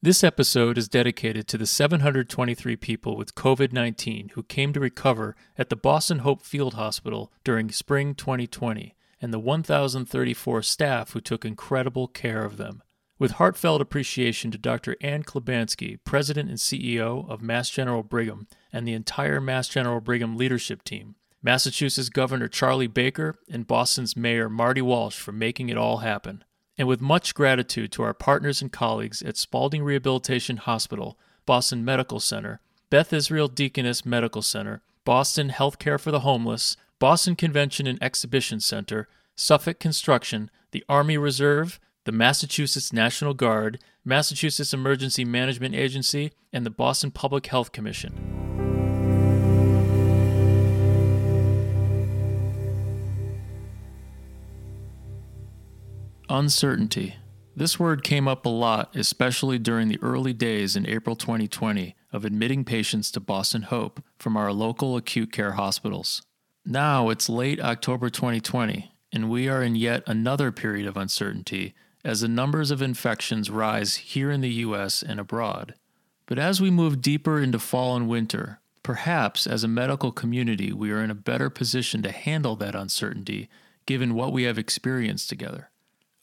This episode is dedicated to the 723 people with COVID 19 who came to recover at the Boston Hope Field Hospital during spring 2020 and the 1,034 staff who took incredible care of them. With heartfelt appreciation to Dr. Anne Klibanski, President and CEO of Mass General Brigham, and the entire Mass General Brigham leadership team, Massachusetts Governor Charlie Baker, and Boston's Mayor Marty Walsh for making it all happen and with much gratitude to our partners and colleagues at Spaulding Rehabilitation Hospital, Boston Medical Center, Beth Israel Deaconess Medical Center, Boston Healthcare for the Homeless, Boston Convention and Exhibition Center, Suffolk Construction, the Army Reserve, the Massachusetts National Guard, Massachusetts Emergency Management Agency, and the Boston Public Health Commission. Uncertainty. This word came up a lot, especially during the early days in April 2020 of admitting patients to Boston Hope from our local acute care hospitals. Now it's late October 2020, and we are in yet another period of uncertainty as the numbers of infections rise here in the US and abroad. But as we move deeper into fall and winter, perhaps as a medical community, we are in a better position to handle that uncertainty given what we have experienced together.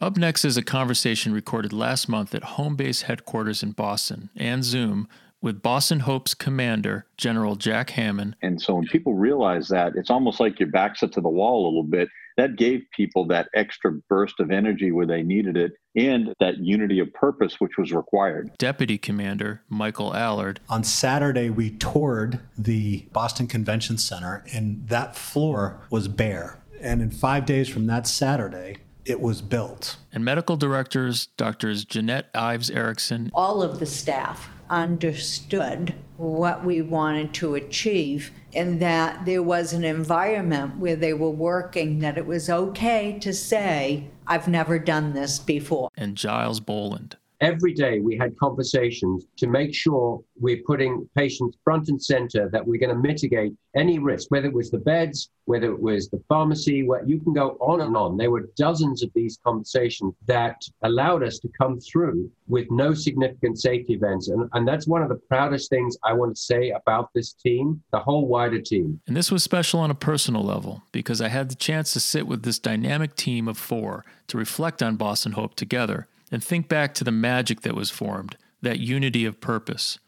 Up next is a conversation recorded last month at home base headquarters in Boston and Zoom with Boston Hope's commander, General Jack Hammond. And so when people realize that, it's almost like your back's up to the wall a little bit. That gave people that extra burst of energy where they needed it and that unity of purpose which was required. Deputy Commander Michael Allard. On Saturday, we toured the Boston Convention Center, and that floor was bare. And in five days from that Saturday, it was built. And medical directors, Doctors Jeanette Ives Erickson. All of the staff understood what we wanted to achieve and that there was an environment where they were working that it was okay to say, I've never done this before. And Giles Boland every day we had conversations to make sure we're putting patients front and center that we're going to mitigate any risk whether it was the beds whether it was the pharmacy where you can go on and on. There were dozens of these conversations that allowed us to come through with no significant safety events. And, and that's one of the proudest things i want to say about this team the whole wider team. And this was special on a personal level because i had the chance to sit with this dynamic team of four to reflect on boston hope together and think back to the magic that was formed, that unity of purpose.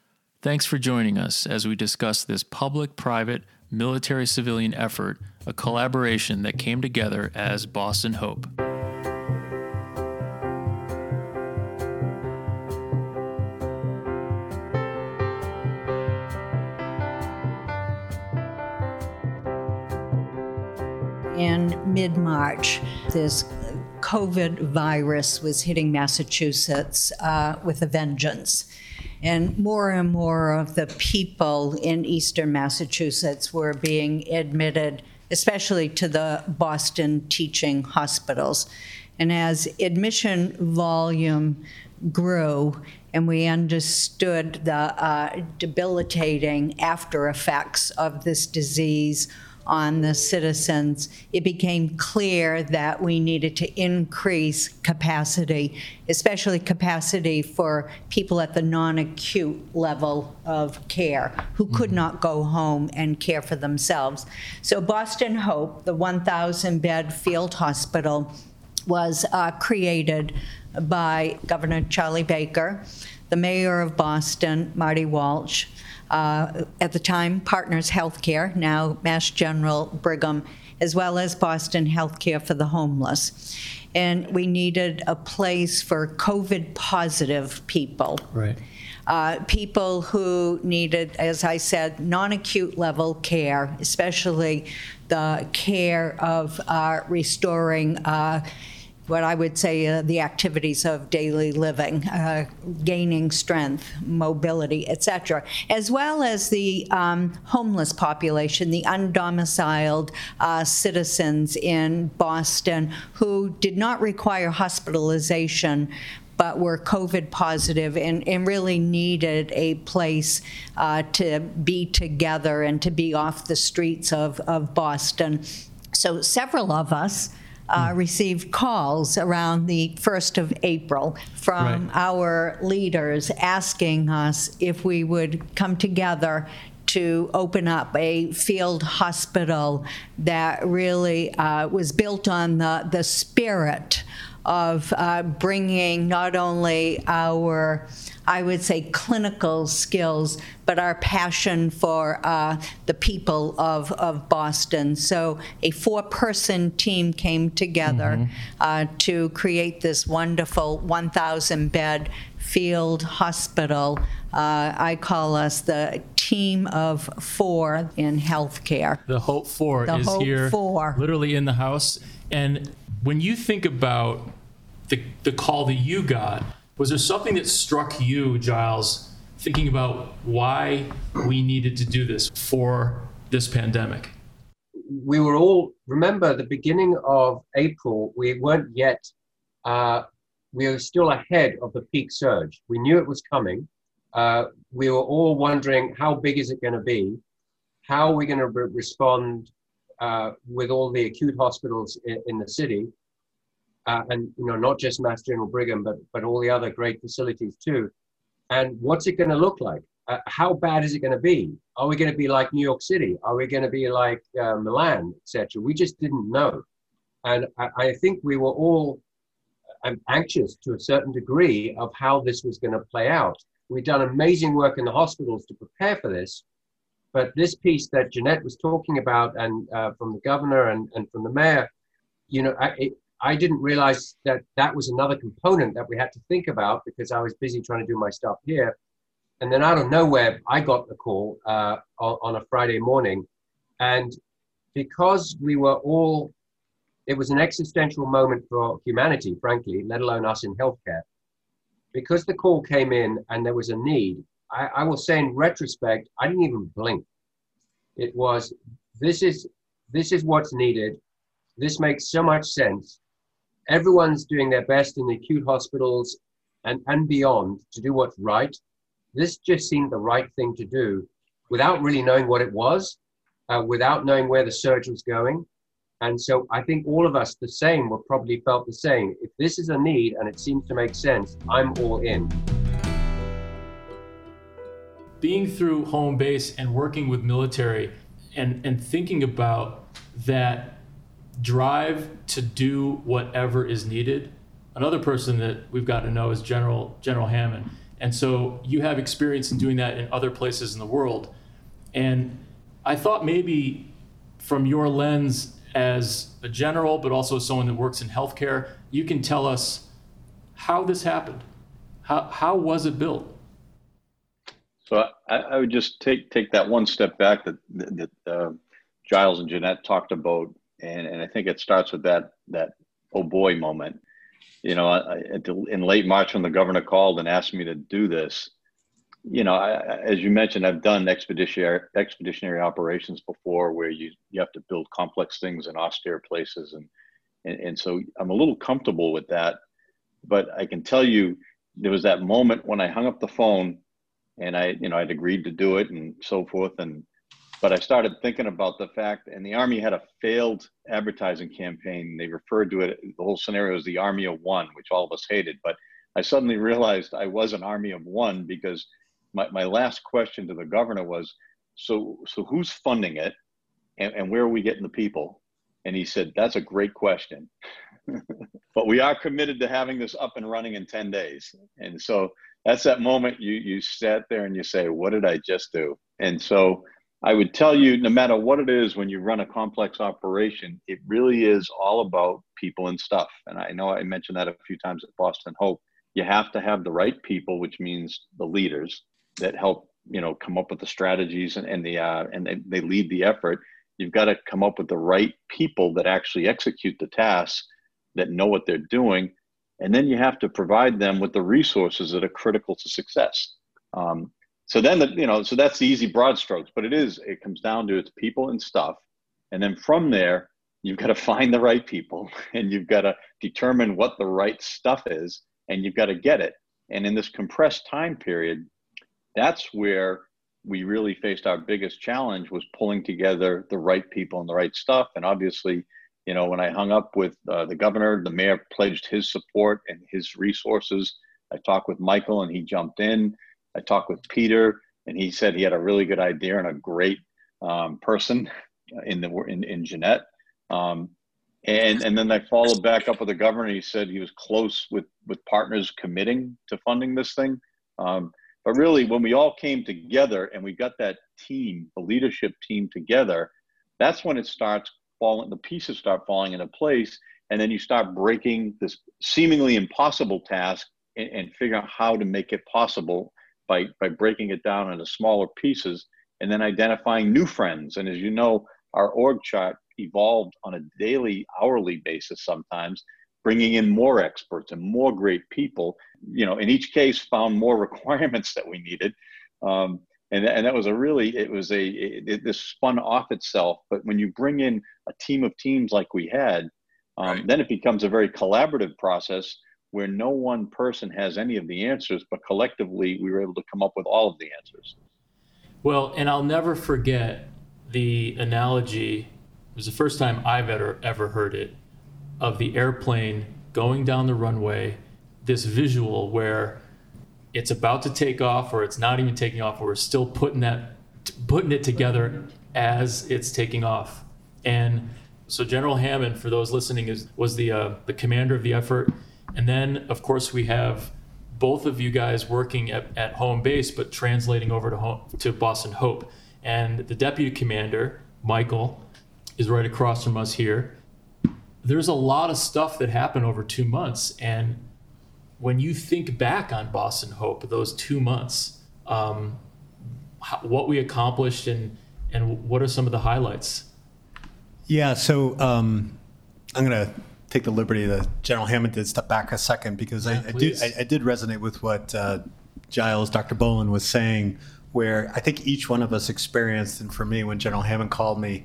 Thanks for joining us as we discuss this public private military civilian effort, a collaboration that came together as Boston Hope. In mid March, this COVID virus was hitting Massachusetts uh, with a vengeance. And more and more of the people in eastern Massachusetts were being admitted, especially to the Boston teaching hospitals. And as admission volume grew, and we understood the uh, debilitating after effects of this disease on the citizens, it became clear that we needed to increase capacity, especially capacity for people at the non acute level of care who could mm-hmm. not go home and care for themselves. So, Boston Hope, the 1,000 bed field hospital, was uh, created by Governor Charlie Baker, the mayor of Boston, Marty Walsh, uh, at the time Partners Healthcare, now Mass General Brigham, as well as Boston Healthcare for the Homeless. And we needed a place for COVID positive people. Right. Uh, people who needed, as I said, non acute level care, especially the care of uh, restoring uh, what I would say uh, the activities of daily living, uh, gaining strength, mobility, etc., as well as the um, homeless population, the undomiciled uh, citizens in Boston who did not require hospitalization but were COVID positive and, and really needed a place uh, to be together and to be off the streets of, of Boston. So several of us uh, received calls around the 1st of April from Right. our leaders asking us if we would come together to open up a field hospital that really uh, was built on the, the spirit of uh, bringing not only our, I would say, clinical skills, but our passion for uh, the people of, of Boston. So a four person team came together uh, to create this wonderful 1,000 bed field hospital. Uh, I call us the team of four in healthcare. The Hope Four The is Hope here, Four. literally in the house. And when you think about the the call that you got, was there something that struck you, Giles, thinking about why we needed to do this for this pandemic? we were all remember the beginning of April. We weren't yet. Uh, we were still ahead of the peak surge. We knew it was coming. Uh, we were all wondering how big is it going to be? How are we going to re- respond uh, with all the acute hospitals in, in the city? Uh, and you know, not just Mass General Brigham, but but all the other great facilities too. And what's it going to look like? Uh, how bad is it going to be? Are we going to be like New York City? Are we going to be like uh, Milan, etc.? We just didn't know, and I, I think we were all um, anxious to a certain degree of how this was going to play out. We've done amazing work in the hospitals to prepare for this, but this piece that Jeanette was talking about, and uh, from the governor and, and from the mayor, you know, it, I didn't realize that that was another component that we had to think about because I was busy trying to do my stuff here. And then out of nowhere, I got the call uh, on, a Friday morning. And because we were all, it was an existential moment for humanity, frankly, let alone us in healthcare. Because the call came in and there was a need, I, I will say in retrospect, I didn't even blink. It was, this is, this is what's needed. This makes so much sense. Everyone's doing their best in the acute hospitals and, and beyond to do what's right this just seemed the right thing to do without really knowing what it was, uh, without knowing where the surge was going. And so I think all of us, the same, were probably felt the same. If this is a need and it seems to make sense, I'm all in. being through home base and working with military and, and thinking about that drive to do whatever is needed. Another person that we've got to know is General General Hammond. And so you have experience in doing that in other places in the world. And I thought maybe from your lens as a general, but also someone that works in healthcare, you can tell us how this happened. How, how was it built? So I, I would just take take that one step back that that uh, Giles and Jeanette talked about, and, and I think it starts with that that oh boy moment. You know, I, in late March when the governor called and asked me to do this, you know, I, as you mentioned, I've done expeditionary expeditionary operations before, where you you have to build complex things in austere places, and and, and so I'm a little comfortable with that. But I can tell you, there was that moment when I hung up the phone and I, you know, I'd agreed to do it and so forth. And but I started thinking about the fact, and the Army had a failed advertising campaign. They referred to it, the whole scenario as the Army of One, which all of us hated. But I suddenly realized I was an Army of One because my, my last question to the governor was, so so who's funding it, and, and where are we getting the people? And he said, that's a great question. but we are committed to having this up and running in 10 days. And so that's that moment you you sat there and you say, what did I just do? And so I would tell you, no matter what it is, when you run a complex operation, it really is all about people and stuff. And I know I mentioned that a few times at Boston Hope. You have to have the right people, which means the leaders that help, you know, come up with the strategies and, and the uh, and they, they lead the effort. You've got to come up with the right people that actually execute the tasks, that know what they're doing, and then you have to provide them with the resources that are critical to success. Um, so then, the, you know, so that's the easy broad strokes, but it is, it comes down to it's people and stuff. And then from there, you've got to find the right people and you've got to determine what the right stuff is and you've got to get it. And in this compressed time period, that's where we really faced our biggest challenge was pulling together the right people and the right stuff. And obviously, you know, when I hung up with uh, the governor, the mayor pledged his support and his resources. I talked with Michael and he jumped in. I talked with Peter and he said he had a really good idea and a great um, person in the in, in Jeanette. Um, and and then I followed back up with the governor. He said he was close with with partners committing to funding this thing. Um, but really, when we all came together and we got that team, the leadership team together, that's when it starts falling. The pieces start falling into place, and then you start breaking this seemingly impossible task and, and figure out how to make it possible by by breaking it down into smaller pieces and then identifying new friends. And as you know, our org chart evolved on a daily, hourly basis sometimes, bringing in more experts and more great people. You know, in each case, found more requirements that we needed. Um, and, and that was a really, it was a, it, this spun off itself. But when you bring in a team of teams like we had, um, right. then it becomes a very collaborative process where no one person has any of the answers, but collectively we were able to come up with all of the answers. Well, and I'll never forget the analogy. It was the first time I've ever ever heard it of the airplane going down the runway. This visual where it's about to take off, or it's not even taking off, or we're still putting that putting it together as it's taking off. And so General Hammond, for those listening, is was the uh, the commander of the effort. And then, of course, we have both of you guys working at, at home base, but translating over to home, to Boston Hope. And the deputy commander, Michael, is right across from us here. There's a lot of stuff that happened over two months, and when you think back on Boston Hope, those two months, um, how, what we accomplished and and what are some of the highlights? Yeah, so um, I'm gonna take the liberty that General Hammond did step back a second because yeah, I, I, did I, I, did resonate with what uh, Giles, Dr. Boland was saying, where I think each one of us experienced, and for me, when General Hammond called me,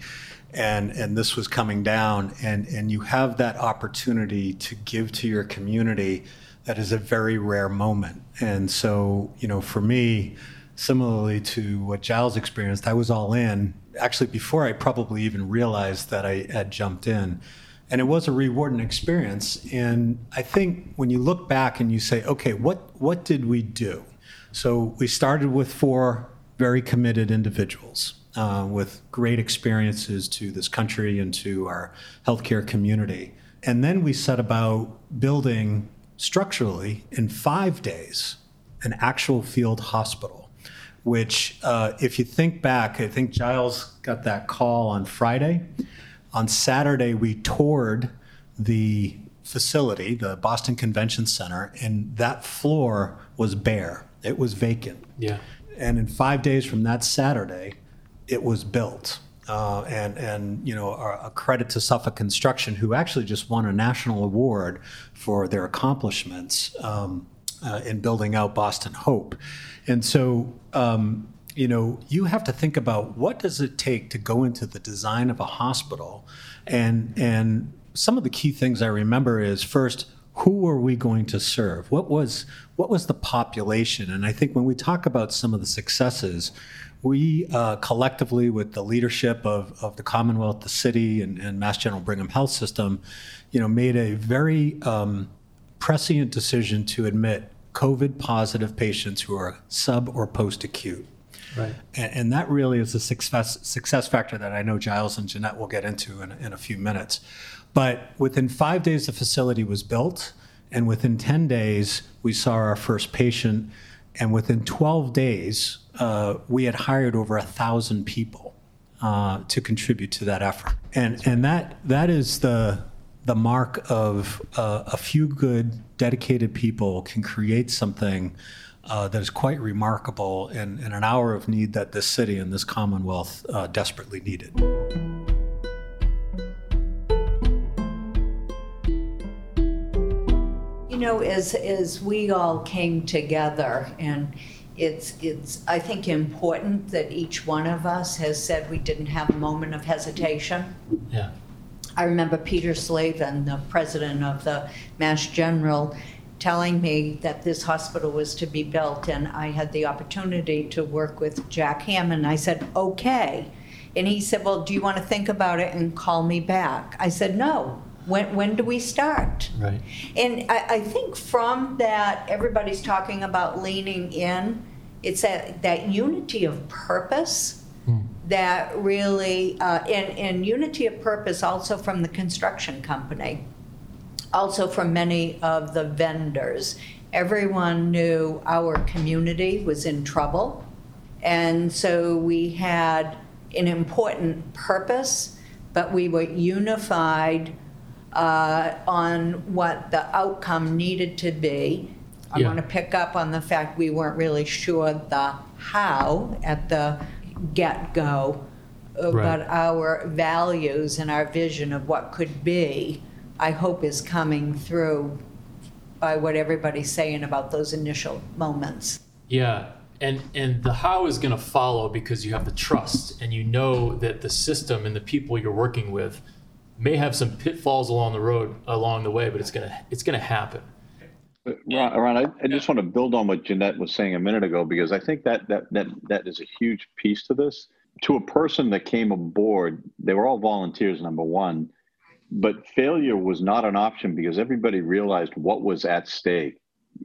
and and this was coming down, and and you have that opportunity to give to your community, that is a very rare moment, and so you know, for me. Similarly to what Giles experienced, I was all in actually before I probably even realized that I had jumped in and it was a rewarding experience. And I think when you look back and you say, okay, what what did we do? So we started with four very committed individuals uh, with great experiences to this country and to our healthcare community, and then we set about building structurally in five days an actual field hospital. Which, uh, if you think back, I think Giles got that call on Friday. On Saturday, we toured the facility, the Boston Convention Center, and that floor was bare. It was vacant. Yeah. And in five days from that Saturday, it was built. Uh, and and you know a, credit to Suffolk Construction, who actually just won a national award for their accomplishments um, uh, in building out Boston Hope. And so um, you know, you have to think about what does it take to go into the design of a hospital, and and some of the key things I remember is first, who are we going to serve? What was what was the population? And I think when we talk about some of the successes, we uh, collectively, with the leadership of, of the Commonwealth, the city, and, and Mass General Brigham Health System, you know, made a very um, prescient decision to admit COVID positive patients who are sub or post acute. Right. And, that really is a success, success factor that I know Giles and Jeanette will get into in, in a few minutes. But within five days, the facility was built. And within 10 days, we saw our first patient. And within 12 days, uh, we had hired over a thousand people uh, to contribute to that effort. And, and that, that is the, the mark of uh, a few good, dedicated people can create something uh, that is quite remarkable in, in, an hour of need that this city and this Commonwealth uh, desperately needed. You know, as, as we all came together, and it's, it's, I think, important that each one of us has said we didn't have a moment of hesitation. Yeah. I remember Peter Slavin, the president of the Mass General, telling me that this hospital was to be built, and I had the opportunity to work with Jack Hammond. I said, okay. And he said, Well, do you want to think about it and call me back? I said, No. When, when do we start? Right. And I, I think from that, everybody's talking about leaning in. It's that, that unity of purpose that really, uh, and, and unity of purpose also from the construction company, also from many of the vendors. Everyone knew our community was in trouble. And so we had an important purpose, but we were unified uh, on what the outcome needed to be. I Yeah. want to pick up on the fact we weren't really sure the how at the get-go, uh, Right. but our values and our vision of what could be, I hope is coming through by what everybody's saying about those initial moments. Yeah, and and the how is going to follow because you have the trust and you know that the system and the people you're working with may have some pitfalls along the road along the way, but it's gonna it's gonna happen. But Ron, Ron I, I just want to build on what Jeanette was saying a minute ago because I think that that that that is a huge piece to this. To a person that came aboard, they were all volunteers. Number one, but failure was not an option because everybody realized what was at stake.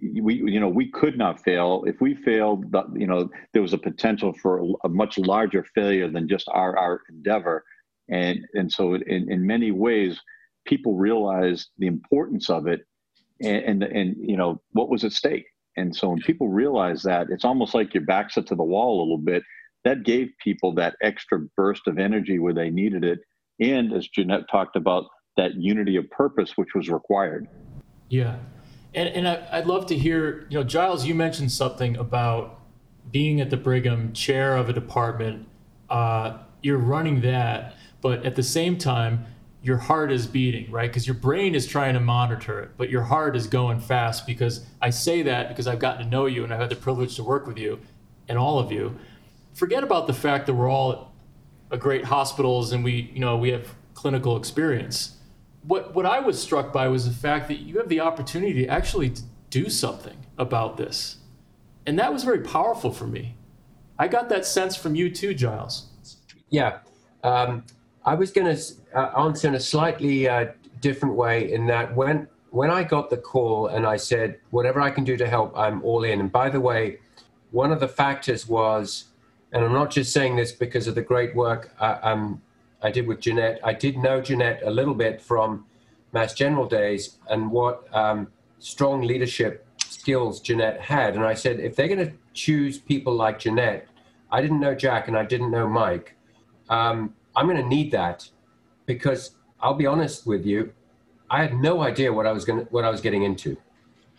We, you know, we could not fail. If we failed, you know, there was a potential for a, much larger failure than just our our endeavor, and and so in in many ways, people realized the importance of it and, and and you know what was at stake. And so when people realize that, it's almost like your back's up to the wall a little bit. That gave people that extra burst of energy where they needed it, and as Jeanette talked about, that unity of purpose which was required. Yeah, and and I, I'd love to hear. You know, Giles, you mentioned something about being at the Brigham, chair of a department. Uh, you're running that, but at the same time, your heart is beating, right? Because your brain is trying to monitor it, but your heart is going fast. Because I say that because I've gotten to know you and I've had the privilege to work with you, and all of you. Forget about the fact that we're all at great hospitals and we, you know, we have clinical experience what what I was struck by was the fact that you have the opportunity to actually do something about this, and that was very powerful for me. I got that sense from you too, Giles. Yeah. Um, I was going to uh, answer in a slightly uh, different way in that when when I got the call and I said whatever I can do to help, I'm all in. And by the way, one of the factors was, and I'm not just saying this because of the great work I, um, I did with Jeanette. I did know Jeanette a little bit from Mass General days and what um, strong leadership skills Jeanette had. And I said, if they're going to choose people like Jeanette, I didn't know Jack and I didn't know Mike. Um, I'm going to need that because I'll be honest with you, I had no idea what I was going what I was getting into.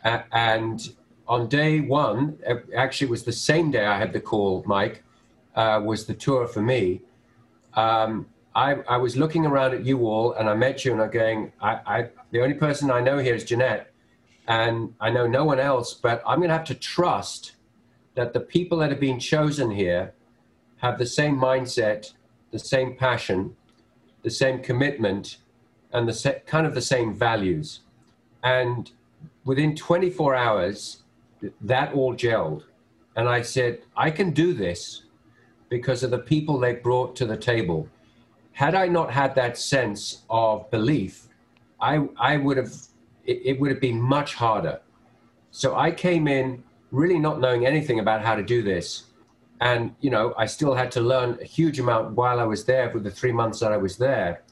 Uh, and on day one, actually, it was the same day I had the call. Mike uh, was the tour for me. Um, I, I was looking around at you all, and I met you, and I'm going. I, I the only person I know here is Jeanette, and I know no one else. But I'm going to have to trust that the people that have been chosen here have the same mindset, the same passion, the same commitment, and the sa- kind of the same values. And within 24 hours, that all gelled. And I said, I can do this because of the people they brought to the table. Had I not had that sense of belief, I, I would have, it, it would have been much harder. So I came in really not knowing anything about how to do this. And, you know, I still had to learn a huge amount while I was there for the three months that I was there.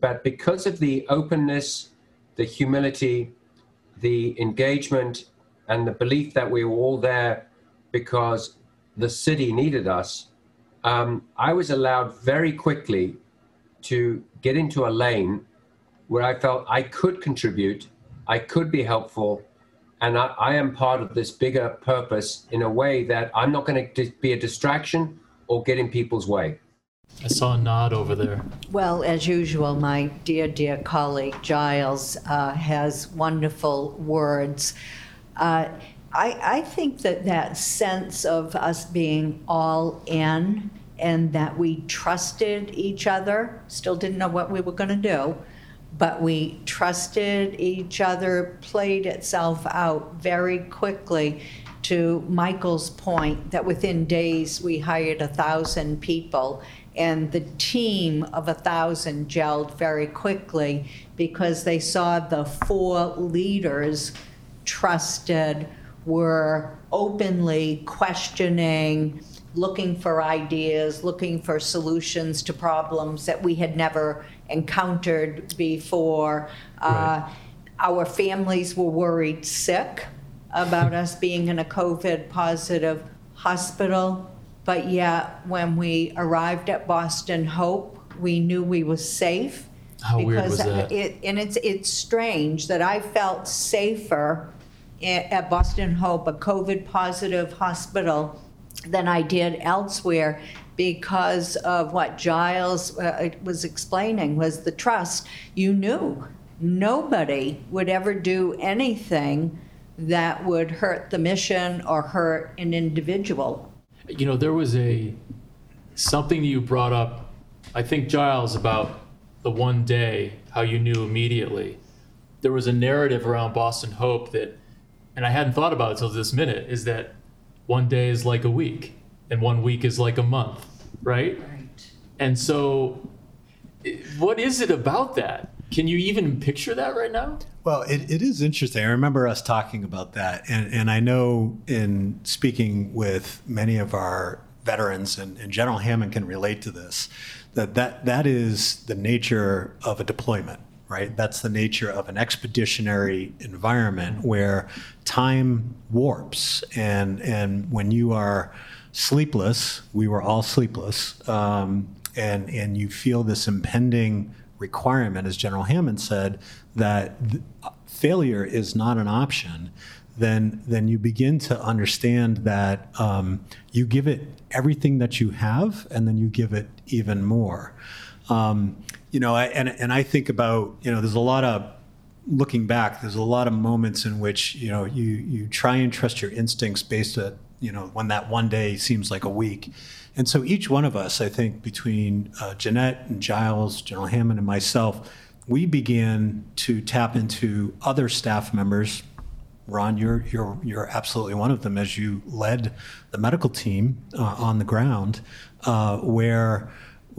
But because of the openness, the humility, the engagement, and the belief that we were all there because the city needed us, um, I was allowed very quickly to get into a lane where I felt I could contribute, I could be helpful, and I, I am part of this bigger purpose in a way that I'm not going to be a distraction or get in people's way. I saw a nod over there. Well, as usual, my dear, dear colleague Giles uh, has wonderful words. Uh, I, I think that that sense of us being all in and that we trusted each other, still didn't know what we were going to do, but we trusted each other, played itself out very quickly. to Michael's point that within days we hired a thousand people and the team of a thousand gelled very quickly because they saw the four leaders trusted were openly questioning, looking for ideas, looking for solutions to problems that we had never encountered before. Uh, our families were worried sick about us being in a COVID positive hospital. But yet, when we arrived at Boston Hope, we knew we were safe. How weird was that? It, and it's it's strange that I felt safer at Boston Hope, a COVID positive hospital, than I did elsewhere because of what Giles uh, was explaining was the trust. You knew nobody would ever do anything that would hurt the mission or hurt an individual. You know, there was a something you brought up, I think Giles about the one day, how you knew immediately. There was a narrative around Boston Hope that and I hadn't thought about it till this minute, is that one day is like a week and one week is like a month, right? Right. And so, what is it about that? Can you even picture that right now? Well, it, it is interesting. I remember us talking about that. And, and I know in speaking with many of our veterans, and, and General Hammond can relate to this, that, that that is the nature of a deployment right? That's the nature of an expeditionary environment where time warps, and and when you are sleepless, we were all sleepless, um, and and you feel this impending requirement, as General Hammond said, that th- failure is not an option. Then, then you begin to understand that um, you give it everything that you have, and then you give it even more. Um, you know, I, and and I think about you know, there's a lot of looking back. There's a lot of moments in which you know you you try and trust your instincts based on you know when that one day seems like a week. And so each one of us, I think, between uh, Jeanette and Giles, General Hammond, and myself, we began to tap into other staff members. Ron, you're you're you're absolutely one of them as you led the medical team uh, on the ground, uh, where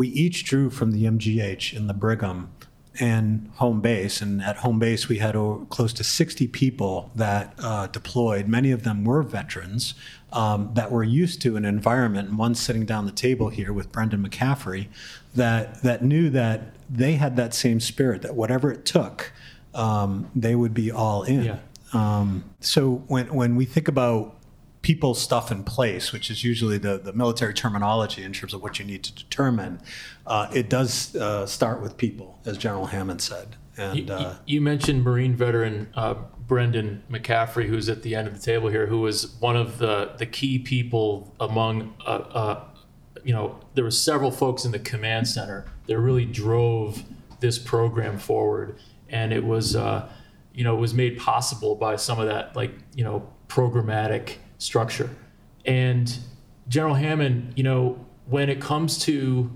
we each drew from the MGH in the Brigham and home base. And at home base, we had over, close to 60 people that uh, deployed. Many of them were veterans um, that were used to an environment. And one sitting down the table here with Brendan McCaffrey that that knew that they had that same spirit that whatever it took, um, they would be all in. Yeah. Um, so when when we think about people stuff in place, which is usually the, the military terminology in terms of what you need to determine, uh, it does uh, start with people, as General Hammond said. And you, uh, you mentioned Marine veteran uh, Brendan McCaffrey, who's at the end of the table here, who was one of the, the key people among, uh, uh, you know, there were several folks in the command center that really drove this program forward. And it was, you know, was made possible by some of that, like, you know, programmatic structure. And General Hammond, you know, when it comes to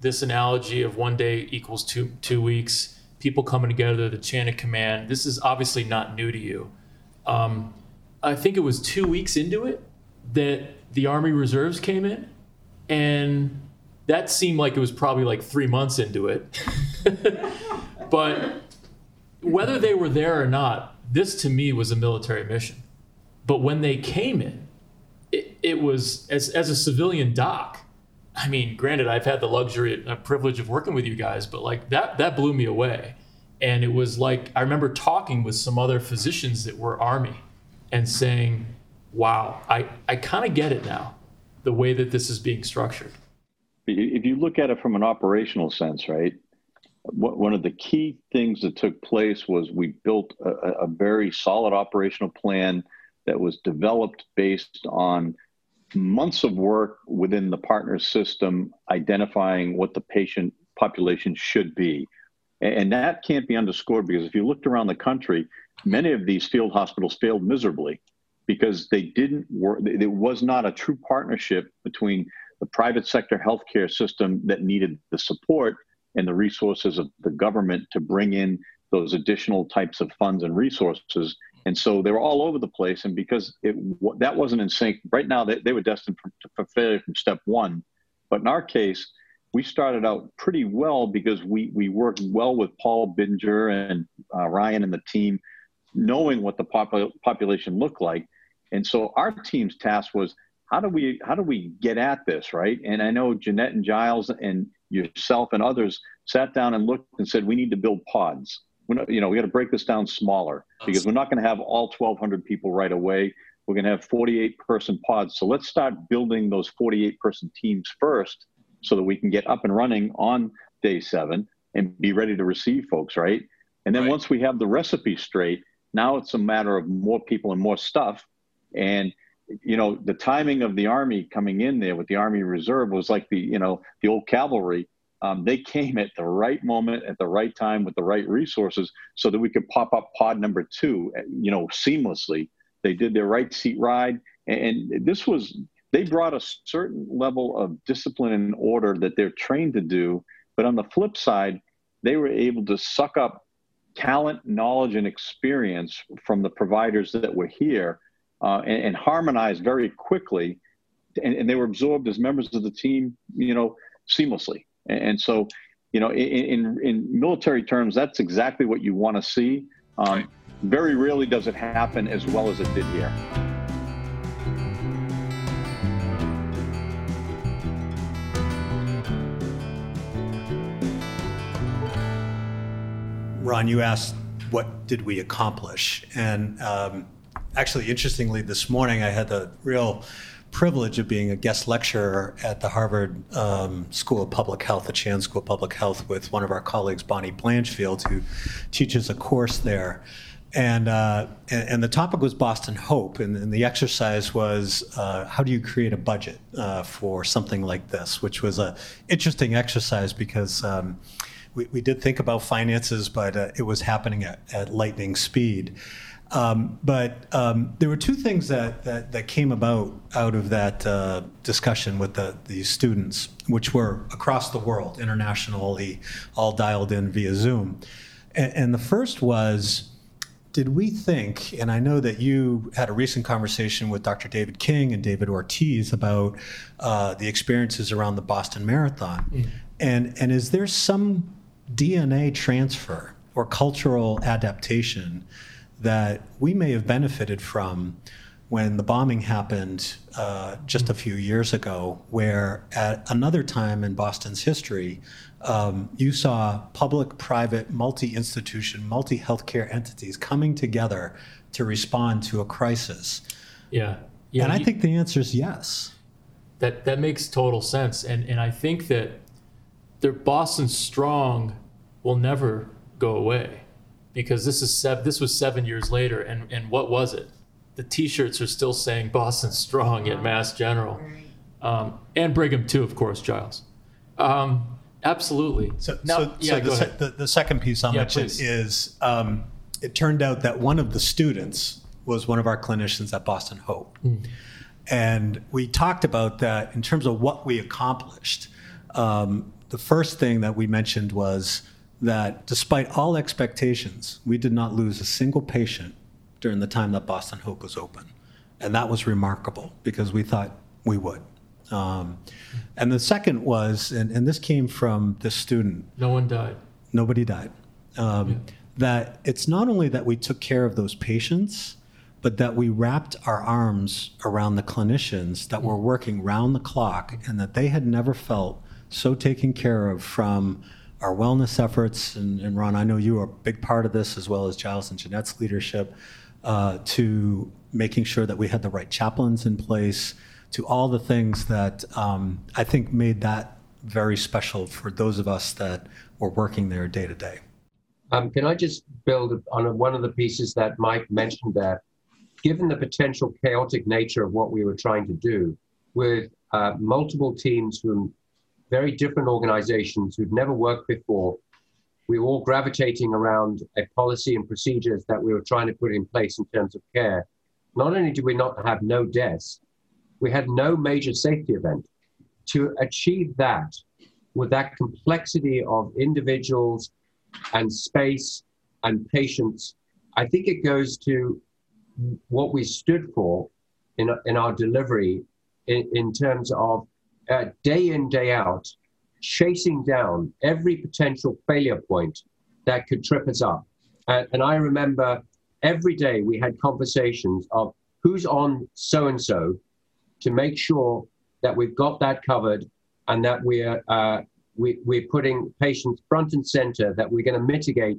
this analogy of one day equals two two weeks, people coming together, the chain of command, this is obviously not new to you. Um, I think it was two weeks into it that the Army Reserves came in, and that seemed like it was probably like three months into it. but whether they were there or not, this to me was a military mission. But when they came in, it, it was as, as a civilian doc. I mean, granted, I've had the luxury and uh, privilege of working with you guys, but like that that blew me away. And it was like I remember talking with some other physicians that were Army and saying, "Wow, I I kind of get it now, the way that this is being structured." If you look at it from an operational sense, right? One of the key things that took place was we built a, a very solid operational plan that was developed based on months of work within the partner system identifying what the patient population should be. And that can't be underscored because if you looked around the country, many of these field hospitals failed miserably because they didn't work, there was not a true partnership between the private sector healthcare system that needed the support and the resources of the government to bring in those additional types of funds and resources And so they were all over the place. And because it, that wasn't in sync, right now they, they were destined for, for failure from step one. But in our case, we started out pretty well because we, we worked well with Paul Biddinger and uh, Ryan and the team, knowing what the pop- population looked like. And so our team's task was how do we how do we get at this right and i know jeanette and giles and yourself and others sat down and looked and said we need to build pods not, you know we got to break this down smaller because we're not going to have all 1200 people right away we're going to have 48 person pods so let's start building those 48 person teams first so that we can get up and running on day seven and be ready to receive folks right and then right. once we have the recipe straight now it's a matter of more people and more stuff and you know, the timing of the army coming in there with the Army Reserve was like the, you know, the old cavalry. Um, they came at the right moment, at the right time, with the right resources, so that we could pop up pod number two, you know, seamlessly. They did their right seat ride, and this was they brought a certain level of discipline and order that they're trained to do. But on the flip side, they were able to suck up talent, knowledge, and experience from the providers that were here uh, and, and harmonized very quickly, and, and, they were absorbed as members of the team, you know, seamlessly. And, and so, you know, in, in, in military terms, that's exactly what you want to see. Um. Very rarely does it happen as well as it did here. Ron, you asked, what did we accomplish? And um, actually, interestingly, this morning I had the real privilege of being a guest lecturer at the Harvard um, School of Public Health, the Chan School of Public Health, with one of our colleagues, Bonnie Blanchfield, who teaches a course there. And, uh, and, and, the topic was Boston Hope, and, and the exercise was uh, how do you create a budget uh, for something like this, which was an interesting exercise because um, we, we did think about finances, but uh, it was happening at, at lightning speed. Um, but um, there were two things that, that, that, came about out of that uh, discussion with the, the students, which were across the world, internationally, all dialed in via Zoom. And, and the first was did we think, and I know that you had a recent conversation with Dr. David King and David Ortiz about uh, the experiences around the Boston Marathon. Mm. And, and is there some DNA transfer or cultural adaptation? That we may have benefited from when the bombing happened uh, just a few years ago, where at another time in Boston's history, um, you saw public, private, multi institution, multi healthcare entities coming together to respond to a crisis. Yeah. yeah and I think the answer is yes. That, that makes total sense. And, and I think that the Boston Strong will never go away because this is sev- this was seven years later, and and what was it? The T-shirts are still saying Boston Strong at Mass General, um, and Brigham too, of course, Giles. Um, absolutely. So, now, so, yeah, so the, the, the, second piece I'll yeah, mention is um, it turned out that one of the students was one of our clinicians at Boston Hope. Mm. And we talked about that in terms of what we accomplished. Um, the first thing that we mentioned was that despite all expectations, we did not lose a single patient during the time that Boston Hope was open. And that was remarkable because we thought we would. Um, and the second was, and, and, this came from this student. No one died. Nobody died. Um, yeah. That it's not only that we took care of those patients, but that we wrapped our arms around the clinicians that were working round the clock and that they had never felt so taken care of from our wellness efforts, and, and, Ron, I know you are a big part of this as well as Giles and Jeanette's leadership, uh, to making sure that we had the right chaplains in place, to all the things that um, I think made that very special for those of us that were working there day to day. Um, can I just build on one of the pieces that Mike mentioned there? Given the potential chaotic nature of what we were trying to do, with uh, multiple teams from very different organizations who'd never worked before. We were all gravitating around a policy and procedures that we were trying to put in place in terms of care. Not only did we not have no deaths, we had no major safety event. To achieve that with that complexity of individuals and space and patients, I think it goes to what we stood for in, in our delivery in, in terms of uh, day in, day out, chasing down every potential failure point that could trip us up. And, and I remember every day we had conversations of who's on so and so to make sure that we've got that covered and that we're uh, we, we're putting patients front and center that we're going to mitigate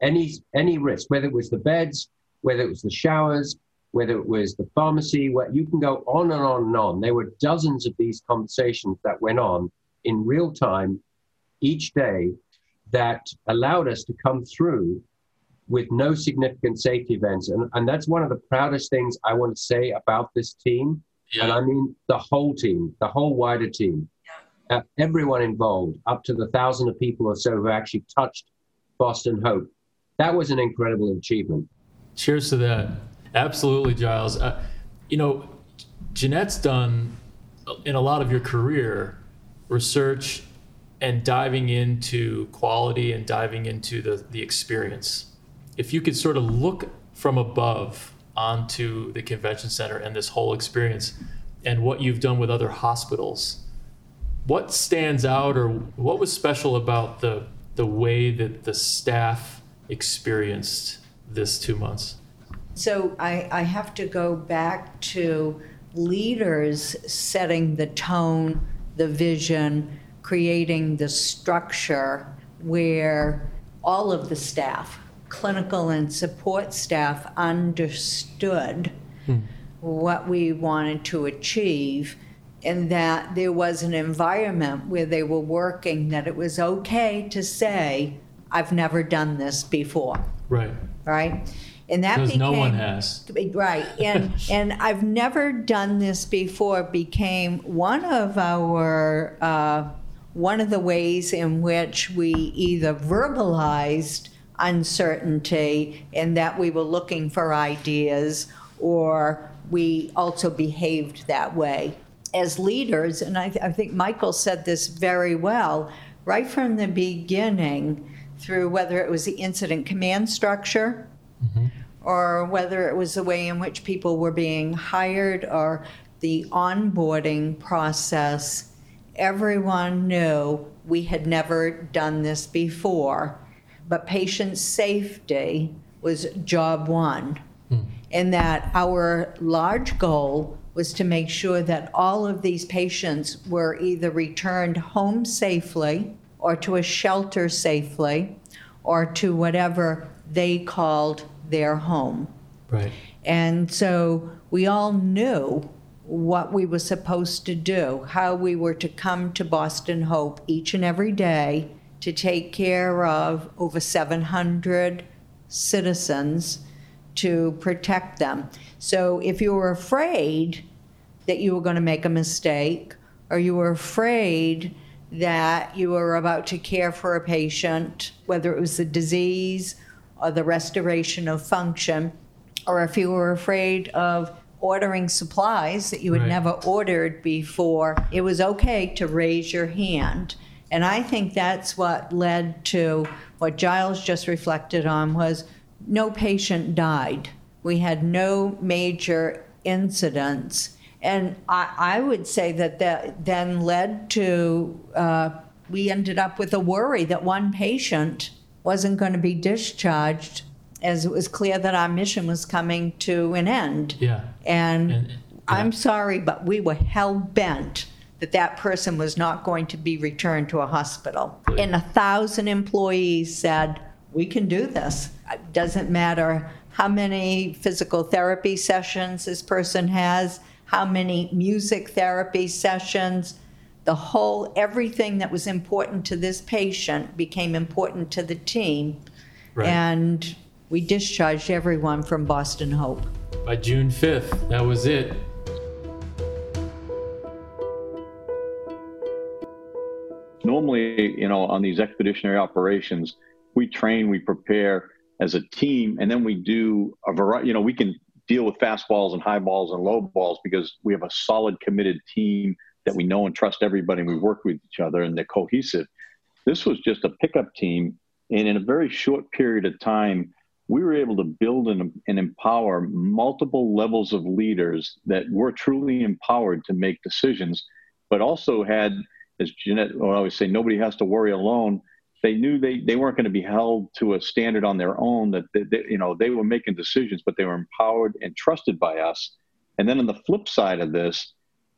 any any risk whether it was the beds whether it was the showers whether it was the pharmacy where you can go on and on and on there were dozens of these conversations that went on in real time each day that allowed us to come through with no significant safety events. And, and that's one of the proudest things I want to say about this team. Yeah. And I mean the whole team, the whole wider team, yeah. uh, everyone involved, up to the thousand of people or so who actually touched Boston Hope. That was an incredible achievement. Cheers to that. Absolutely, Giles. Uh, you know, Jeanette's done in a lot of your career research and diving into quality and diving into the, the experience if you could sort of look from above onto the convention center and this whole experience and what you've done with other hospitals, what stands out or what was special about the the way that the staff experienced this two months? So I, I have to go back to leaders setting the tone, the vision, creating the structure where all of the staff clinical and support staff understood hmm. what we wanted to achieve and that there was an environment where they were working that it was okay to say, I've never done this before. Right. Right? And that because became, no one has. Right. And and I've never done this before became one of our uh, one of the ways in which we either verbalized uncertainty and that we were looking for ideas or we also behaved that way. As leaders, and I, th- I think Michael said this very well, right from the beginning, through whether it was the incident command structure mm-hmm. Or whether it was the way in which people were being hired or the onboarding process, everyone knew we had never done this before but patient safety was job one. Mm. And that our large goal was to make sure that all of these patients were either returned home safely or to a shelter safely or to whatever they called their home. Right. And so we all knew what we were supposed to do, how we were to come to Boston Hope each and every day to take care of over 700 citizens to protect them. So if you were afraid that you were going to make a mistake, or you were afraid that you were about to care for a patient, whether it was a disease or the restoration of function, or if you were afraid of ordering supplies that you had right. never ordered before, it was okay to raise your hand and I think that's what led to what Giles just reflected on was no patient died. We had no major incidents. And I, I would say that that then led to, uh, we ended up with a worry that one patient wasn't going to be discharged as it was clear that our mission was coming to an end. Yeah. And, and yeah. I'm sorry, but we were hell bent that that person was not going to be returned to a hospital. And a thousand employees said, we can do this. It doesn't matter how many physical therapy sessions this person has, how many music therapy sessions. The whole, everything that was important to this patient became important to the team. Right. And we discharged everyone from Boston Hope. By June 5th, that was it. normally, you know, on these expeditionary operations, we train, we prepare as a team, and then we do a variety. You know, we can deal with fastballs and high balls and low balls because we have a solid, committed team that we know and trust everybody, and we work with each other, and they're cohesive. This was just a pickup team, and in a very short period of time, we were able to build and, and empower multiple levels of leaders that were truly empowered to make decisions, but also had, as Jeanette would always say, nobody has to worry alone. They knew they, they weren't going to be held to a standard on their own. That they, they, you know they were making decisions, but they were empowered and trusted by us. And then on the flip side of this,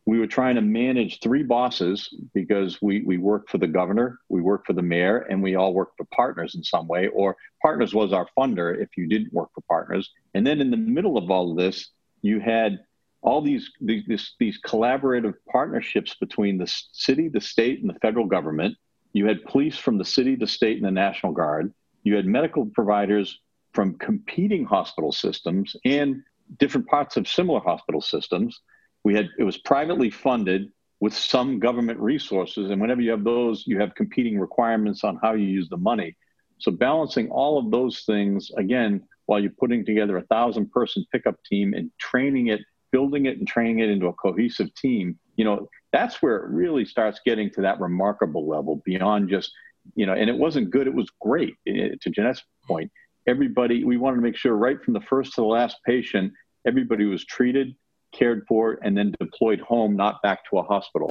we were trying to manage three bosses because we, we work for the governor, we work for the mayor, and we all work for partners in some way, or partners was our funder if you didn't work for partners. And then in the middle of all of this, you had all these, these, these collaborative partnerships between the city, the state, and the federal government. You had police from the city, the state, and the National Guard. You had medical providers from competing hospital systems and different parts of similar hospital systems we had it was privately funded with some government resources and whenever you have those you have competing requirements on how you use the money. So balancing all of those things again while you're putting together a thousand person pickup team and training it building it and training it into a cohesive team you know that's where it really starts getting to that remarkable level beyond just you know and it wasn't good it was great it, to jeanette's point. Everybody we wanted to make sure right from the first to the last patient everybody was treated cared for, and then deployed home, not back to a hospital.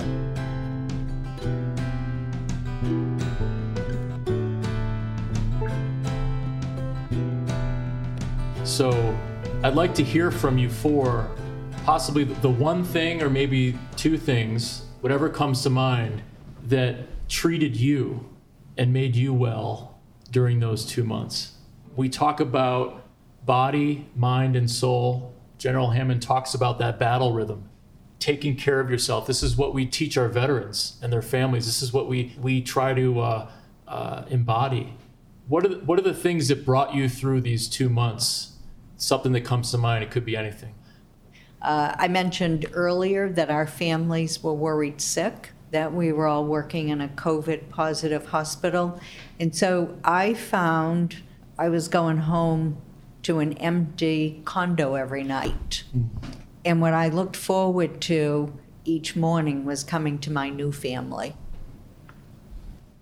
So I'd like to hear from you for possibly the one thing or maybe two things, whatever comes to mind, that treated you and made you well during those two months. We talk about body, mind, and soul General Hammond talks about that battle rhythm, taking care of yourself. This is what we teach our veterans and their families. This is what we we try to uh, uh, embody. What are the, what are the things that brought you through these two months? Something that comes to mind. It could be anything. Uh, I mentioned earlier that our families were worried sick, that we were all working in a COVID positive hospital. And so I found I was going home to an empty condo every night. And what I looked forward to each morning was coming to my new family.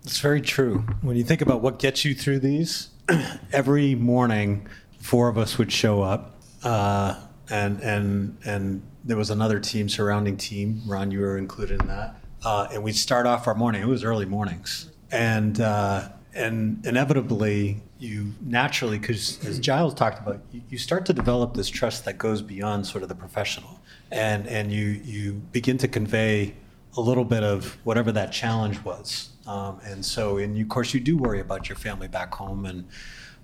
It's very true. When you think about what gets you through these, every morning, four of us would show up, uh, and and and there was another team, surrounding team. Ron, you were included in that, uh, and we'd start off our morning. It was early mornings, and uh, and inevitably you naturally because as giles talked about you, you, start to develop this trust that goes beyond sort of the professional. And and you you begin to convey a little bit of whatever that challenge was. Um, and so and you, of course you do worry about your family back home and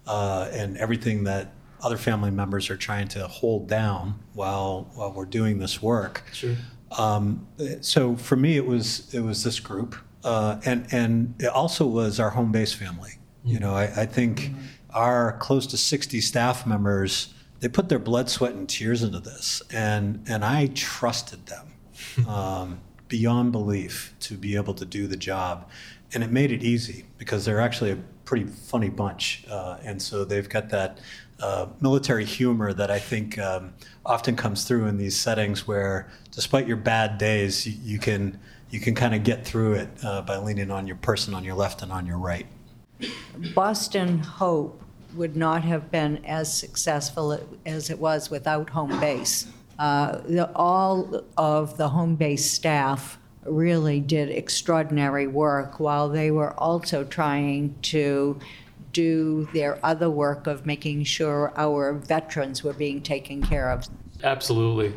uh, and everything that other family members are trying to hold down while while we're doing this work. Sure. Um, so for me it was it was this group uh, and and it also was our home base family. You mm-hmm. know, I, I think mm-hmm. our close to 60 staff members they put their blood, sweat, and tears into this, and and I trusted them um, beyond belief to be able to do the job, and it made it easy because they're actually a pretty funny bunch, uh, and so they've got that uh, military humor that I think um, often comes through in these settings where, despite your bad days, you, you can you can kind of get through it uh, by leaning on your person on your left and on your right. Boston Hope would not have been as successful as it was without home base. Uh, the, all of the home base staff really did extraordinary work while they were also trying to do their other work of making sure our veterans were being taken care of. Absolutely.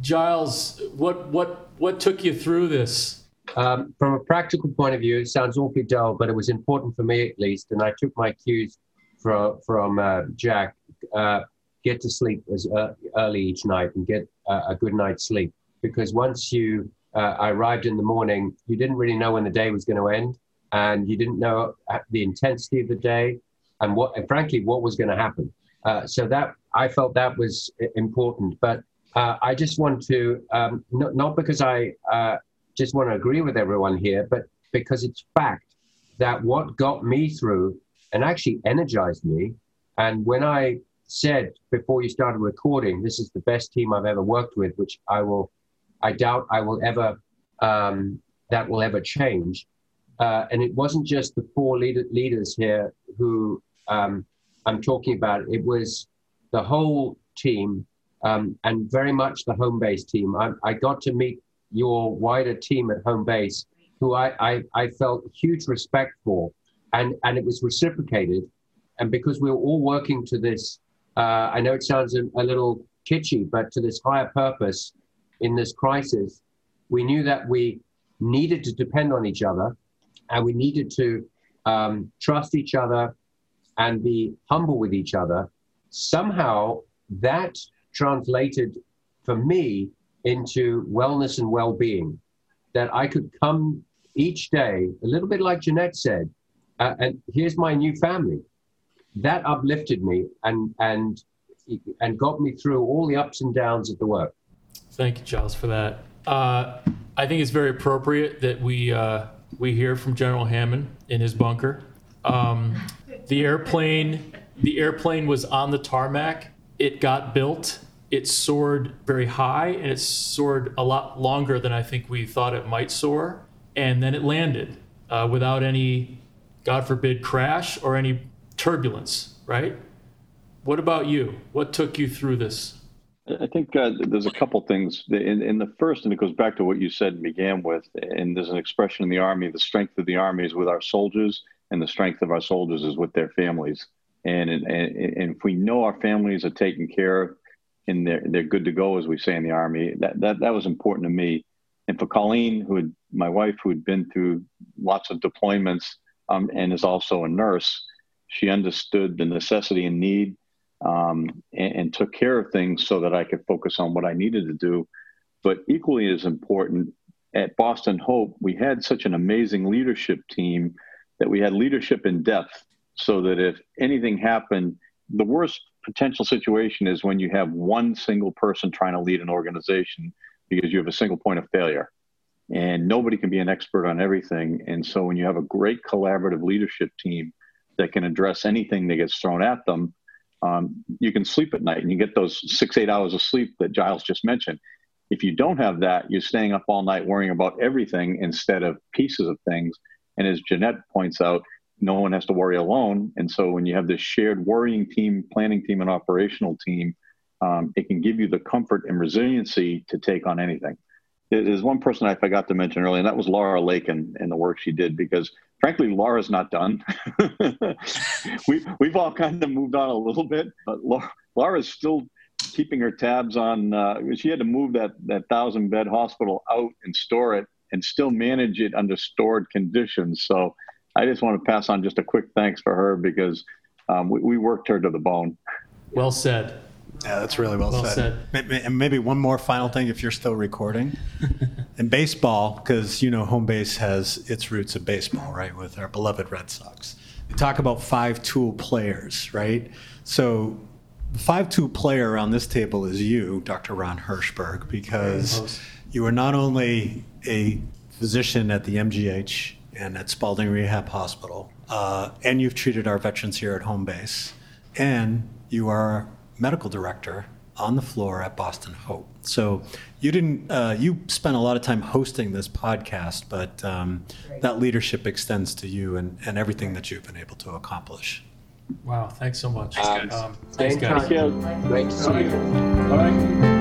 Giles, what what what took you through this? Um, from a practical point of view, it sounds awfully dull, but it was important for me at least, and I took my cues from from uh, Jack. Uh, get to sleep as uh, early each night and get a good night's sleep because once you uh, arrived in the morning, you didn't really know when the day was going to end, and you didn't know uh, the intensity of the day, and what, and frankly, what was going to happen. Uh, so that I felt that was important, but uh, I just want to, um, not, not because I uh, just want to agree with everyone here, but because it's fact that what got me through and actually energized me. And when I said before you started recording, this is the best team I've ever worked with, which I will, I doubt I will ever, um, that will ever change. Uh, and it wasn't just the four leader, leaders here who um, I'm talking about. It was the whole team um, and very much the home base team. I, I, got to meet your wider team at home base, who I, I, I felt huge respect for, and, and it was reciprocated. And because we were all working to this, uh, I know it sounds a, a little kitschy, but to this higher purpose in this crisis, we knew that we needed to depend on each other and we needed to um, trust each other and be humble with each other. Somehow that translated for me into wellness and well being. That I could come each day, a little bit like Jeanette said, uh, and here's my new family. That uplifted me and, and, and got me through all the ups and downs of the work. Thank you, Giles, for that. Uh, I think it's very appropriate that we uh, we hear from General Hammond in his bunker. Um, the airplane the airplane was on the tarmac. It got built. It soared very high, and it soared a lot longer than I think we thought it might soar. And then it landed uh, without any, God forbid, crash or any turbulence. Right? What about you? What took you through this? I think uh, there's a couple things in, in the first, and it goes back to what you said and began with. And there's an expression in the Army the strength of the Army is with our soldiers, and the strength of our soldiers is with their families. And, and, and if we know our families are taken care of and they're, they're good to go, as we say in the Army, that, that, that was important to me. And for Colleen, who had, my wife, who had been through lots of deployments um, and is also a nurse, she understood the necessity and need um, and, and, took care of things so that I could focus on what I needed to do. But equally as important, at Boston Hope, we had such an amazing leadership team that we had leadership in depth so that if anything happened, the worst potential situation is when you have one single person trying to lead an organization because you have a single point of failure and nobody can be an expert on everything. And so when you have a great collaborative leadership team that can address anything that gets thrown at them, um, you can sleep at night and you get those six, eight hours of sleep that Giles just mentioned. If you don't have that, you're staying up all night worrying about everything instead of pieces of things. And as Jeanette points out, no one has to worry alone. And so when you have this shared worrying team, planning team, and operational team, um, it can give you the comfort and resiliency to take on anything. There's one person I forgot to mention earlier, and that was Laura Lakin and the work she did, because frankly, Laura's not done. we, we've all kind of moved on a little bit, but Laura, Laura's still keeping her tabs on. Uh, she had to move that, that thousand bed hospital out and store it and still manage it under stored conditions. So I just want to pass on just a quick thanks for her because um, we, we, worked her to the bone. Well said. Yeah, that's really well, well said. said. And maybe one more final thing, if you're still recording. in baseball, because you know home base has its roots in baseball, right, with our beloved Red Sox. We talk about five tool players, right? So the five tool player on this table is you, Dr. Ron Hirschberg, because you are not only a physician at the MGH and at Spaulding Rehab Hospital. Uh, and you've treated our veterans here at home base. And you are medical director on the floor at Boston Hope. So you didn't, uh, you spent a lot of time hosting this podcast, but um, that leadership extends to you and, and everything that you've been able to accomplish. Wow, thanks so much. Thanks, um, thanks, guys. Great to see you. All right.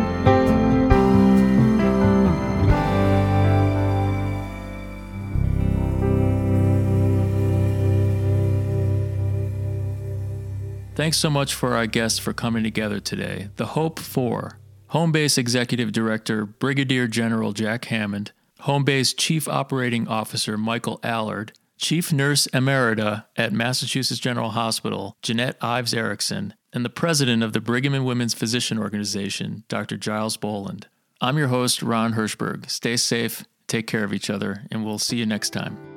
Thanks so much for our guests for coming together today. The Hope 4, Homebase Executive Director Brigadier General Jack Hammond, Homebase Chief Operating Officer Michael Allard, Chief Nurse Emerita at Massachusetts General Hospital, Jeanette Ives Erickson, and the President of the Brigham and Women's Physician Organization, Dr. Giles Boland. I'm your host, Ron Hirschberg. Stay safe, take care of each other, and we'll see you next time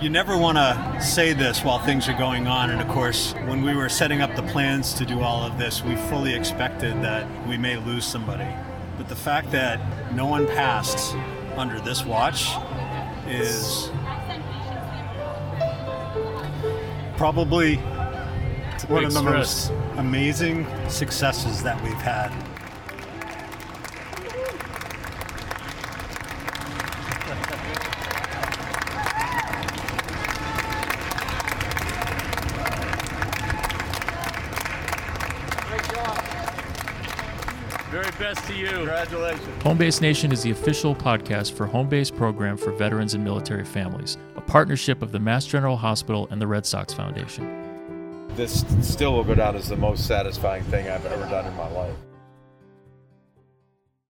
you never want to say this while things are going on. And of course, when we were setting up the plans to do all of this, we fully expected that we may lose somebody. But the fact that no one passed under this watch is probably one of the most amazing successes that we've had. Best to you. Congratulations. Homebase Nation is the official podcast for Homebase program for veterans and military families, a partnership of the Mass General Hospital and the Red Sox Foundation. This still will go down as the most satisfying thing I've ever done in my life.